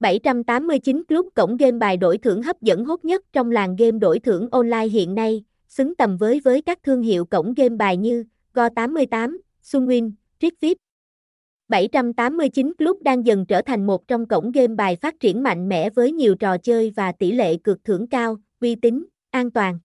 789 Club cổng game bài đổi thưởng hấp dẫn hot nhất trong làng game đổi thưởng online hiện nay, xứng tầm với với các thương hiệu cổng game bài như Go88, Sunwin, Trickvip. 789 Club đang dần trở thành một trong cổng game bài phát triển mạnh mẽ với nhiều trò chơi và tỷ lệ cược thưởng cao, uy tín, an toàn.